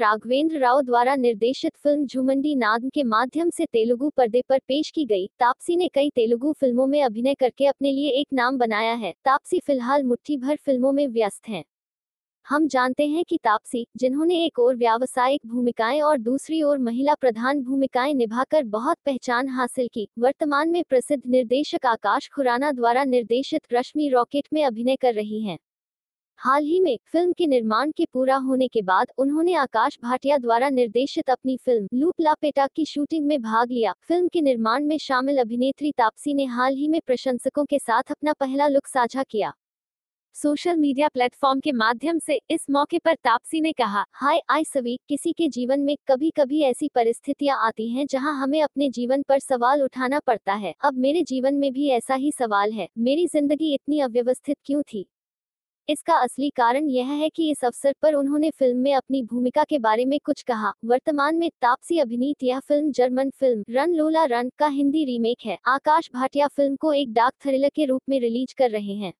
राघवेंद्र राव द्वारा निर्देशित फ़िल्म झुमंडी नाद के माध्यम से तेलुगु पर्दे पर पेश की गई। तापसी ने कई तेलुगु फ़िल्मों में अभिनय करके अपने लिए एक नाम बनाया है। तापसी फ़िलहाल मुट्ठी भर फ़िल्मों में व्यस्त हैं। हम जानते हैं कि तापसी, जिन्होंने एक और व्यावसायिक भूमिकाएँ और दूसरी ओर महिला प्रधान भूमिकाएँ निभाकर बहुत पहचान हासिल की, वर्तमान में प्रसिद्ध निर्देशक आकाश खुराना द्वारा निर्देशित रश्मि रॉकेट में अभिनय कर रही हैं। हाल ही में, फ़िल्म के निर्माण के पूरा होने के बाद, उन्होंने आकाश भाटिया द्वारा निर्देशित अपनी फ़िल्म, लूप लापेटा की शूटिंग में भाग लिया। फ़िल्म के निर्माण में शामिल अभिनेत्री तापसी ने हाल ही में प्रशंसकों के साथ अपना पहला लुक साझा किया। सोशल मीडिया प्लेटफॉर्म के माध्यम से, इस मौके पर तापसी ने कहा, हाय आई सवी किसी के जीवन में कभी कभी ऐसी परिस्थितियाँ आती हैं जहाँ हमें अपने जीवन पर सवाल उठाना पड़ता है। अब मेरे जीवन में भी ऐसा ही सवाल है, मेरी ज़िंदगी इतनी अव्यवस्थित क्यों थी? इसका असली कारण यह है कि इस अवसर पर उन्होंने फ़िल्म में अपनी भूमिका के बारे में कुछ कहा। वर्तमान में तापसी अभिनीत यह film German film Run Lola Run का हिंदी रीमेक है। आकाश भाटिया फ़िल्म को एक डाक थ्रिलर के रूप में रिलीज़ कर रहे हैं।